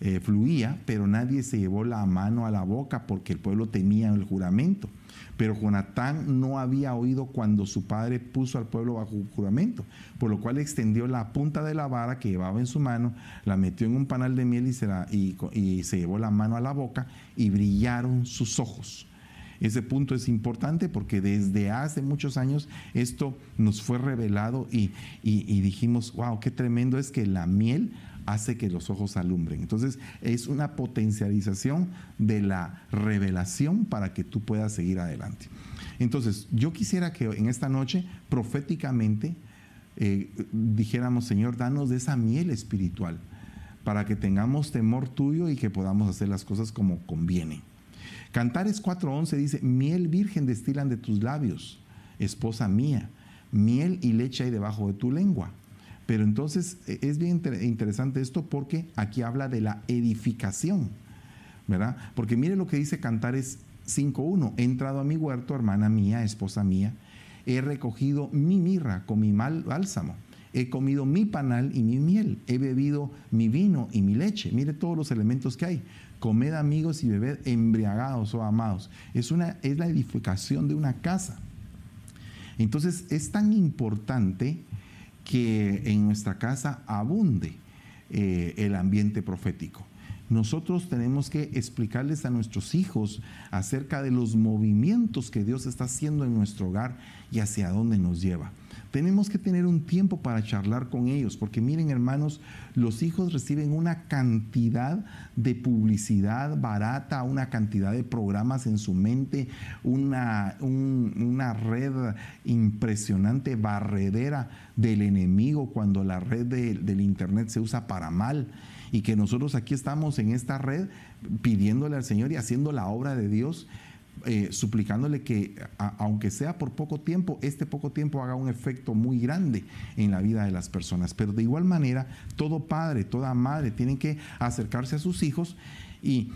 eh, fluía, pero nadie se llevó la mano a la boca porque el pueblo temía el juramento. Pero Jonatán no había oído cuando su padre puso al pueblo bajo juramento, por lo cual extendió la punta de la vara que llevaba en su mano, la metió en un panal de miel y se, y se llevó la mano a la boca y brillaron sus ojos. Ese punto es importante porque desde hace muchos años esto nos fue revelado y, dijimos, wow, qué tremendo es que la miel hace que los ojos alumbren. Entonces es una potencialización de la revelación para que tú puedas seguir adelante. Entonces yo quisiera que en esta noche proféticamente eh, dijéramos, Señor, danos de esa miel espiritual para que tengamos temor tuyo y que podamos hacer las cosas como conviene. Cantares 4.11 dice, miel virgen destilan de tus labios, esposa mía, miel y leche hay debajo de tu lengua. Pero entonces e, es bien interesante esto porque aquí habla de la edificación, ¿verdad? Porque mire lo que dice Cantares 5.1, he entrado a mi huerto, hermana mía, esposa mía, he recogido mi mirra con mi mal bálsamo, he comido mi panal y mi miel, he bebido mi vino y mi leche. Mire todos los elementos que hay. Comed amigos y bebed embriagados o amados. Es, una, es la edificación de una casa. Entonces es tan importante que en nuestra casa abunde eh, el ambiente profético. Nosotros tenemos que explicarles a nuestros hijos acerca de los movimientos que Dios está haciendo en nuestro hogar y hacia dónde nos lleva. Tenemos que tener un tiempo para charlar con ellos, porque miren hermanos, los hijos reciben una cantidad de publicidad barata, una cantidad de programas en su mente, una, una red impresionante, barredera del enemigo cuando la red del Internet se usa para mal. Y que nosotros aquí estamos en esta red pidiéndole al Señor y haciendo la obra de Dios eh, suplicándole que, aunque sea por poco tiempo, este poco tiempo haga un efecto muy grande en la vida de las personas. Pero de igual manera, todo padre, toda madre tienen que acercarse a sus hijos y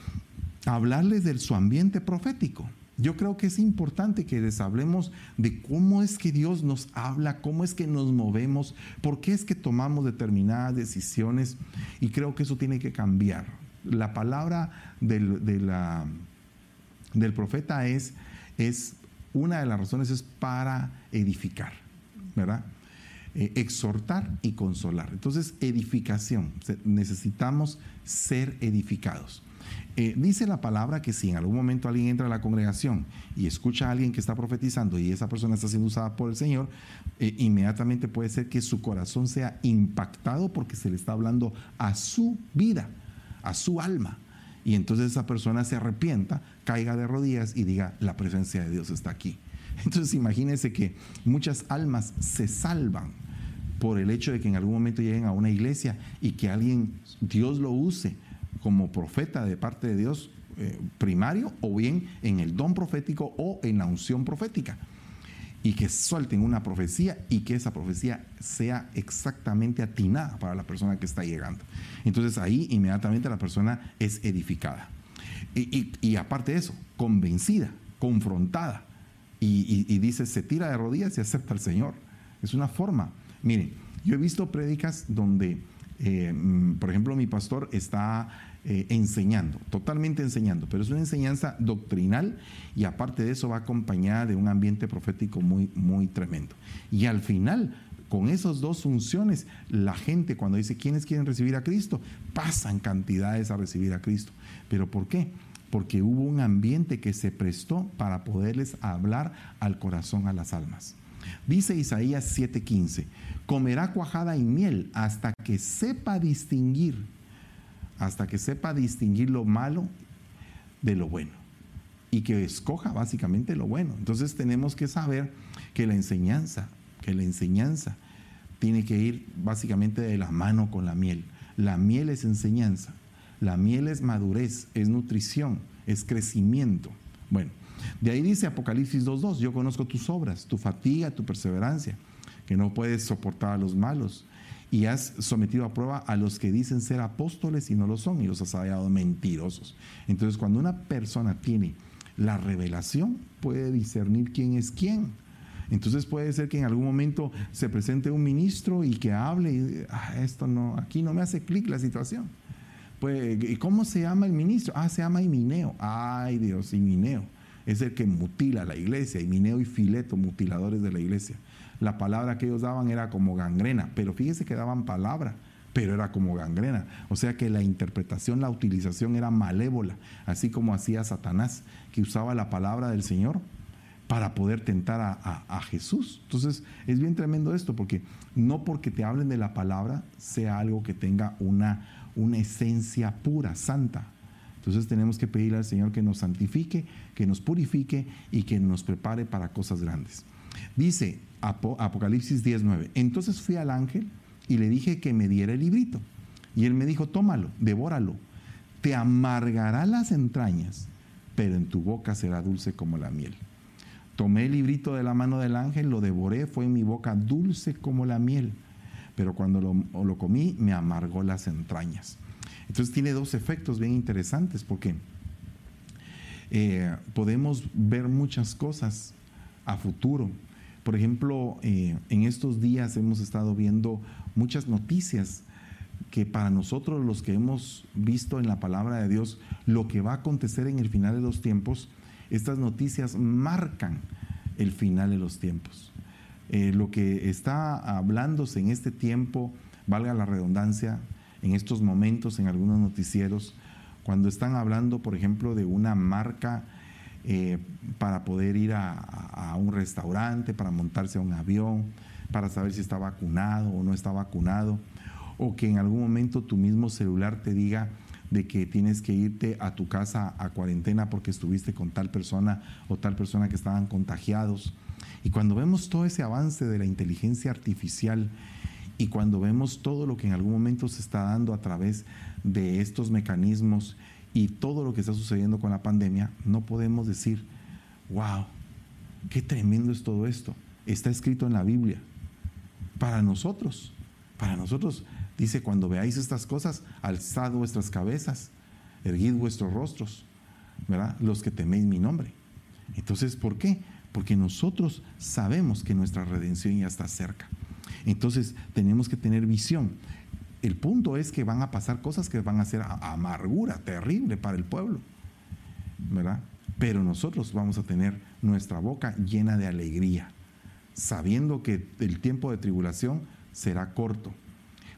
hablarles de su ambiente profético. Yo creo que es importante que les hablemos de cómo es que Dios nos habla, cómo es que nos movemos, por qué es que tomamos determinadas decisiones y creo que eso tiene que cambiar. La palabra de la del profeta es, es una de las razones es para edificar, ¿verdad? Eh, exhortar y consolar. Entonces, edificación. Necesitamos ser edificados. Eh, dice la palabra que si en algún momento alguien entra a la congregación y escucha a alguien que está profetizando y esa persona está siendo usada por el Señor, eh, inmediatamente puede ser que su corazón sea impactado porque se le está hablando a su vida, a su alma y entonces esa persona se arrepienta, caiga de rodillas y diga, la presencia de Dios está aquí. Entonces imagínense que muchas almas se salvan por el hecho de que en algún momento lleguen a una iglesia y que alguien, Dios lo use como profeta de parte de Dios, eh, primario o bien en el don profético o en la unción profética. Y que suelten una profecía y que esa profecía sea exactamente atinada para la persona que está llegando. Entonces ahí inmediatamente la persona es edificada. Y, aparte de eso, convencida, confrontada. Y, y, dice, se tira de rodillas y acepta al Señor. Es una forma. Miren, yo he visto prédicas donde, eh, mm, por ejemplo, mi pastor está eh, enseñando, totalmente enseñando, pero es una enseñanza doctrinal y aparte de eso va acompañada de un ambiente profético muy, muy tremendo. Y al final, con esas dos funciones, la gente cuando dice quiénes quieren recibir a Cristo, pasan cantidades a recibir a Cristo. ¿Pero por qué? Porque hubo un ambiente que se prestó para poderles hablar al corazón, a las almas. Dice Isaías 7:15, comerá cuajada y miel hasta que sepa distinguir hasta que sepa distinguir lo malo de lo bueno y que escoja básicamente lo bueno. Entonces tenemos que saber que la enseñanza, que la enseñanza tiene que ir básicamente de la mano con la miel. La miel es enseñanza, la miel es madurez, es nutrición, es crecimiento. Bueno, de ahí dice Apocalipsis 2.2, yo conozco tus obras, tu fatiga, tu perseverancia, que no puedes soportar a los malos y has sometido a prueba a los que dicen ser apóstoles y no lo son y los has hallado mentirosos. Entonces cuando una persona tiene la revelación, puede discernir quién es quién. Entonces puede ser que en algún momento se presente un ministro y que hable y ah, esto no, aquí no me hace clic la situación. Pues, ¿y cómo se llama el ministro? Ah, se llama Imineo. Ay Dios, Imineo. Es el que mutila la iglesia, Imineo y Fileto, mutiladores de la iglesia la palabra que ellos daban era como gangrena, pero fíjese que daban palabra, pero era como gangrena. O sea que la interpretación, la utilización era malévola, así como hacía Satanás, que usaba la palabra del Señor para poder tentar a, Jesús. Entonces es bien tremendo esto, porque no porque te hablen de la palabra sea algo que tenga una, una esencia pura, santa. Entonces tenemos que pedirle al Señor que nos santifique, que nos purifique y que nos prepare para cosas grandes. Dice Apocalipsis 19, entonces fui al ángel y le dije que me diera el librito. Y él me dijo, tómalo, devóralo, te amargará las entrañas, pero en tu boca será dulce como la miel. Tomé el librito de la mano del ángel, lo devoré, fue en mi boca dulce como la miel, pero cuando lo, comí me amargó las entrañas. Entonces tiene dos efectos bien interesantes porque eh, podemos ver muchas cosas a futuro por ejemplo, eh, en estos días hemos estado viendo muchas noticias que para nosotros los que hemos visto en la palabra de Dios lo que va a acontecer en el final de los tiempos, estas noticias marcan el final de los tiempos. Eh, lo que está hablándose en este tiempo, valga la redundancia, en estos momentos en algunos noticieros, cuando están hablando, por ejemplo, de una marca eh, para poder ir a, un restaurante, para montarse a un avión, para saber si está vacunado o no está vacunado, o que en algún momento tu mismo celular te diga de que tienes que irte a tu casa a cuarentena porque estuviste con tal persona o tal persona que estaban contagiados. Y cuando vemos todo ese avance de la inteligencia artificial y cuando vemos todo lo que en algún momento se está dando a través de estos mecanismos y todo lo que está sucediendo con la pandemia, no podemos decir, wow, qué tremendo es todo esto. Está escrito en la Biblia. Para nosotros, para nosotros, dice, cuando veáis estas cosas, alzad vuestras cabezas, erguid vuestros rostros, ¿verdad? Los que teméis mi nombre. Entonces, ¿por qué? Porque nosotros sabemos que nuestra redención ya está cerca. Entonces, tenemos que tener visión. El punto es que van a pasar cosas que van a ser amargura terrible para el pueblo, ¿verdad? Pero nosotros vamos a tener nuestra boca llena de alegría, sabiendo que el tiempo de tribulación será corto,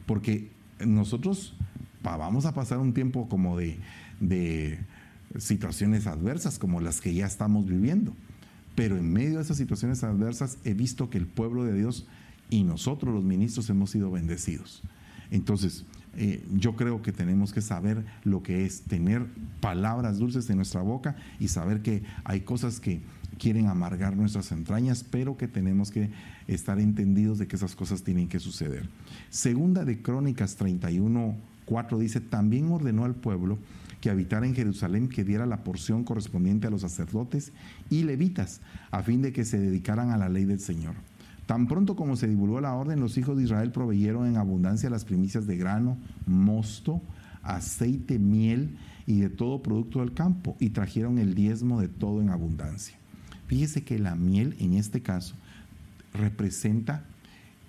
porque nosotros vamos a pasar un tiempo como de, de situaciones adversas como las que ya estamos viviendo. Pero en medio de esas situaciones adversas he visto que el pueblo de Dios y nosotros los ministros hemos sido bendecidos. Entonces, eh, yo creo que tenemos que saber lo que es tener palabras dulces en nuestra boca y saber que hay cosas que quieren amargar nuestras entrañas, pero que tenemos que estar entendidos de que esas cosas tienen que suceder. Segunda de Crónicas 31, 4 dice, también ordenó al pueblo que habitara en Jerusalén que diera la porción correspondiente a los sacerdotes y levitas, a fin de que se dedicaran a la ley del Señor. Tan pronto como se divulgó la orden, los hijos de Israel proveyeron en abundancia las primicias de grano, mosto, aceite, miel y de todo producto del campo, y trajeron el diezmo de todo en abundancia. Fíjese que la miel en este caso representa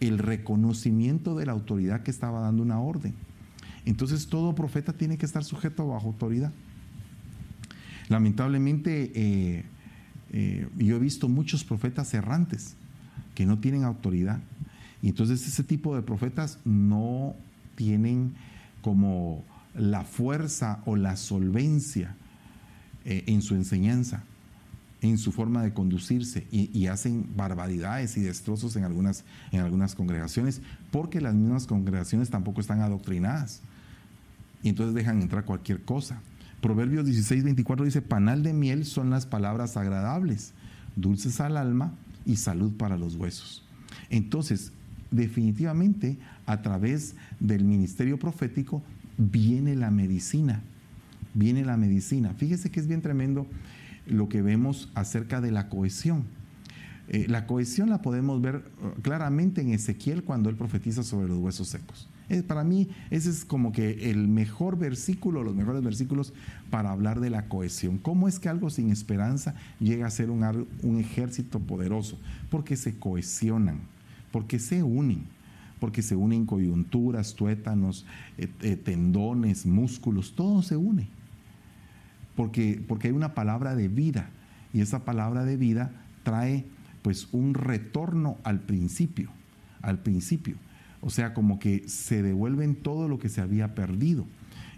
el reconocimiento de la autoridad que estaba dando una orden. Entonces todo profeta tiene que estar sujeto bajo autoridad. Lamentablemente eh, eh, yo he visto muchos profetas errantes que no tienen autoridad. Y entonces ese tipo de profetas no tienen como la fuerza o la solvencia eh, en su enseñanza, en su forma de conducirse y, hacen barbaridades y destrozos en algunas, en algunas congregaciones porque las mismas congregaciones tampoco están adoctrinadas. Y entonces dejan entrar cualquier cosa. Proverbios 16, 24 dice, panal de miel son las palabras agradables, dulces al alma y salud para los huesos. Entonces, definitivamente, a través del ministerio profético viene la medicina, viene la medicina. Fíjese que es bien tremendo lo que vemos acerca de la cohesión. Eh, la cohesión la podemos ver uh, claramente en Ezequiel cuando él profetiza sobre los huesos secos. Para mí ese es como que el mejor versículo, los mejores versículos para hablar de la cohesión. ¿Cómo es que algo sin esperanza llega a ser un, ejército poderoso? Porque se cohesionan, porque se unen porque se unen coyunturas, tuétanos, eh, tendones, músculos, todo se une. Porque, porque hay una palabra de vida y esa palabra de vida trae pues un retorno al principio, al principio. O sea, como que se devuelven todo lo que se había perdido.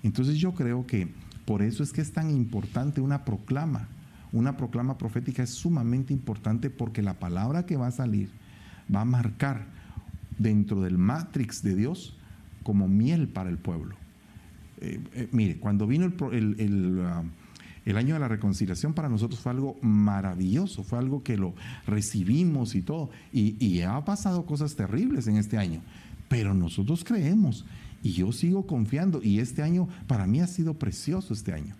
Entonces yo creo que por eso es que es tan importante una proclama. Una proclama profética es sumamente importante porque la palabra que va a salir va a marcar dentro del matrix de Dios como miel para el pueblo. Eh, eh, mire, cuando vino el, ah, el, año de la reconciliación para nosotros fue algo maravilloso, fue algo que lo recibimos y todo. Y, y ha pasado cosas terribles en este año, pero nosotros creemos y yo sigo confiando y este año para mí ha sido precioso este año.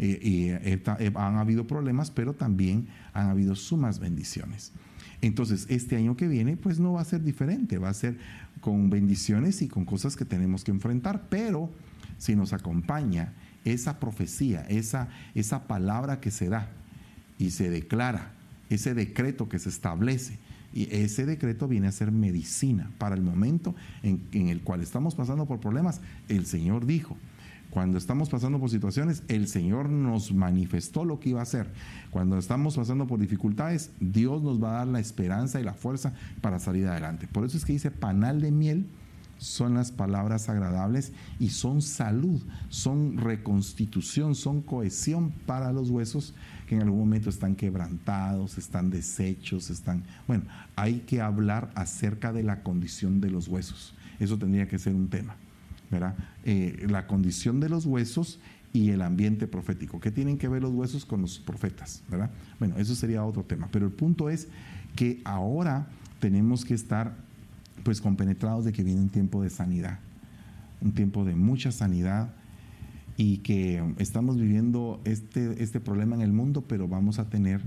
Eh, han habido problemas, pero también han habido sumas bendiciones. Entonces, este año que viene, pues no va a ser diferente, va a ser con bendiciones y con cosas que tenemos que enfrentar, pero si nos acompaña esa profecía, esa, esa palabra que se da y se declara, ese decreto que se establece, y ese decreto viene a ser medicina para el momento en, el cual estamos pasando por problemas. El Señor dijo, cuando estamos pasando por situaciones, el Señor nos manifestó lo que iba a hacer. Cuando estamos pasando por dificultades, Dios nos va a dar la esperanza y la fuerza para salir adelante. Por eso es que dice panal de miel son las palabras agradables y son salud, son reconstitución, son cohesión para los huesos que en algún momento están quebrantados, están deshechos, están... Bueno, hay que hablar acerca de la condición de los huesos. Eso tendría que ser un tema. Eh, la condición de los huesos y el ambiente profético. ¿Qué tienen que ver los huesos con los profetas? ¿verdad? Bueno, eso sería otro tema. Pero el punto es que ahora tenemos que estar pues compenetrados de que viene un tiempo de sanidad, un tiempo de mucha sanidad y que estamos viviendo este, este problema en el mundo, pero vamos a tener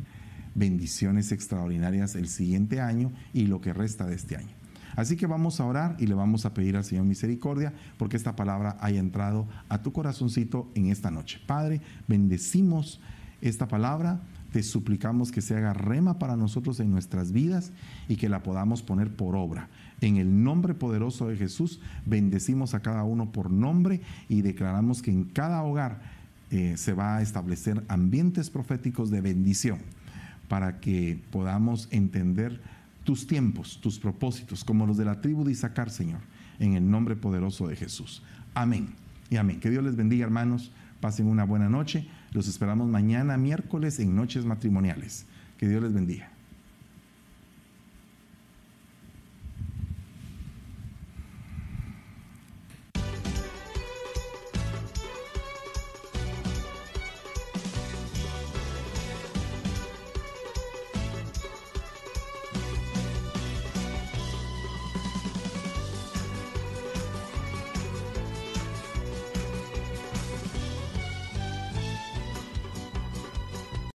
bendiciones extraordinarias el siguiente año y lo que resta de este año. Así que vamos a orar y le vamos a pedir al Señor misericordia porque esta palabra haya entrado a tu corazoncito en esta noche. Padre, bendecimos esta palabra. Te suplicamos que se haga rema para nosotros en nuestras vidas y que la podamos poner por obra. En el nombre poderoso de Jesús, bendecimos a cada uno por nombre y declaramos que en cada hogar eh, se va a establecer ambientes proféticos de bendición para que podamos entender tus tiempos, tus propósitos, como los de la tribu de Isaacar, Señor, en el nombre poderoso de Jesús. Amén y amén. Que Dios les bendiga, hermanos. Pasen una buena noche. Los esperamos mañana, miércoles, en Noches Matrimoniales. Que Dios les bendiga.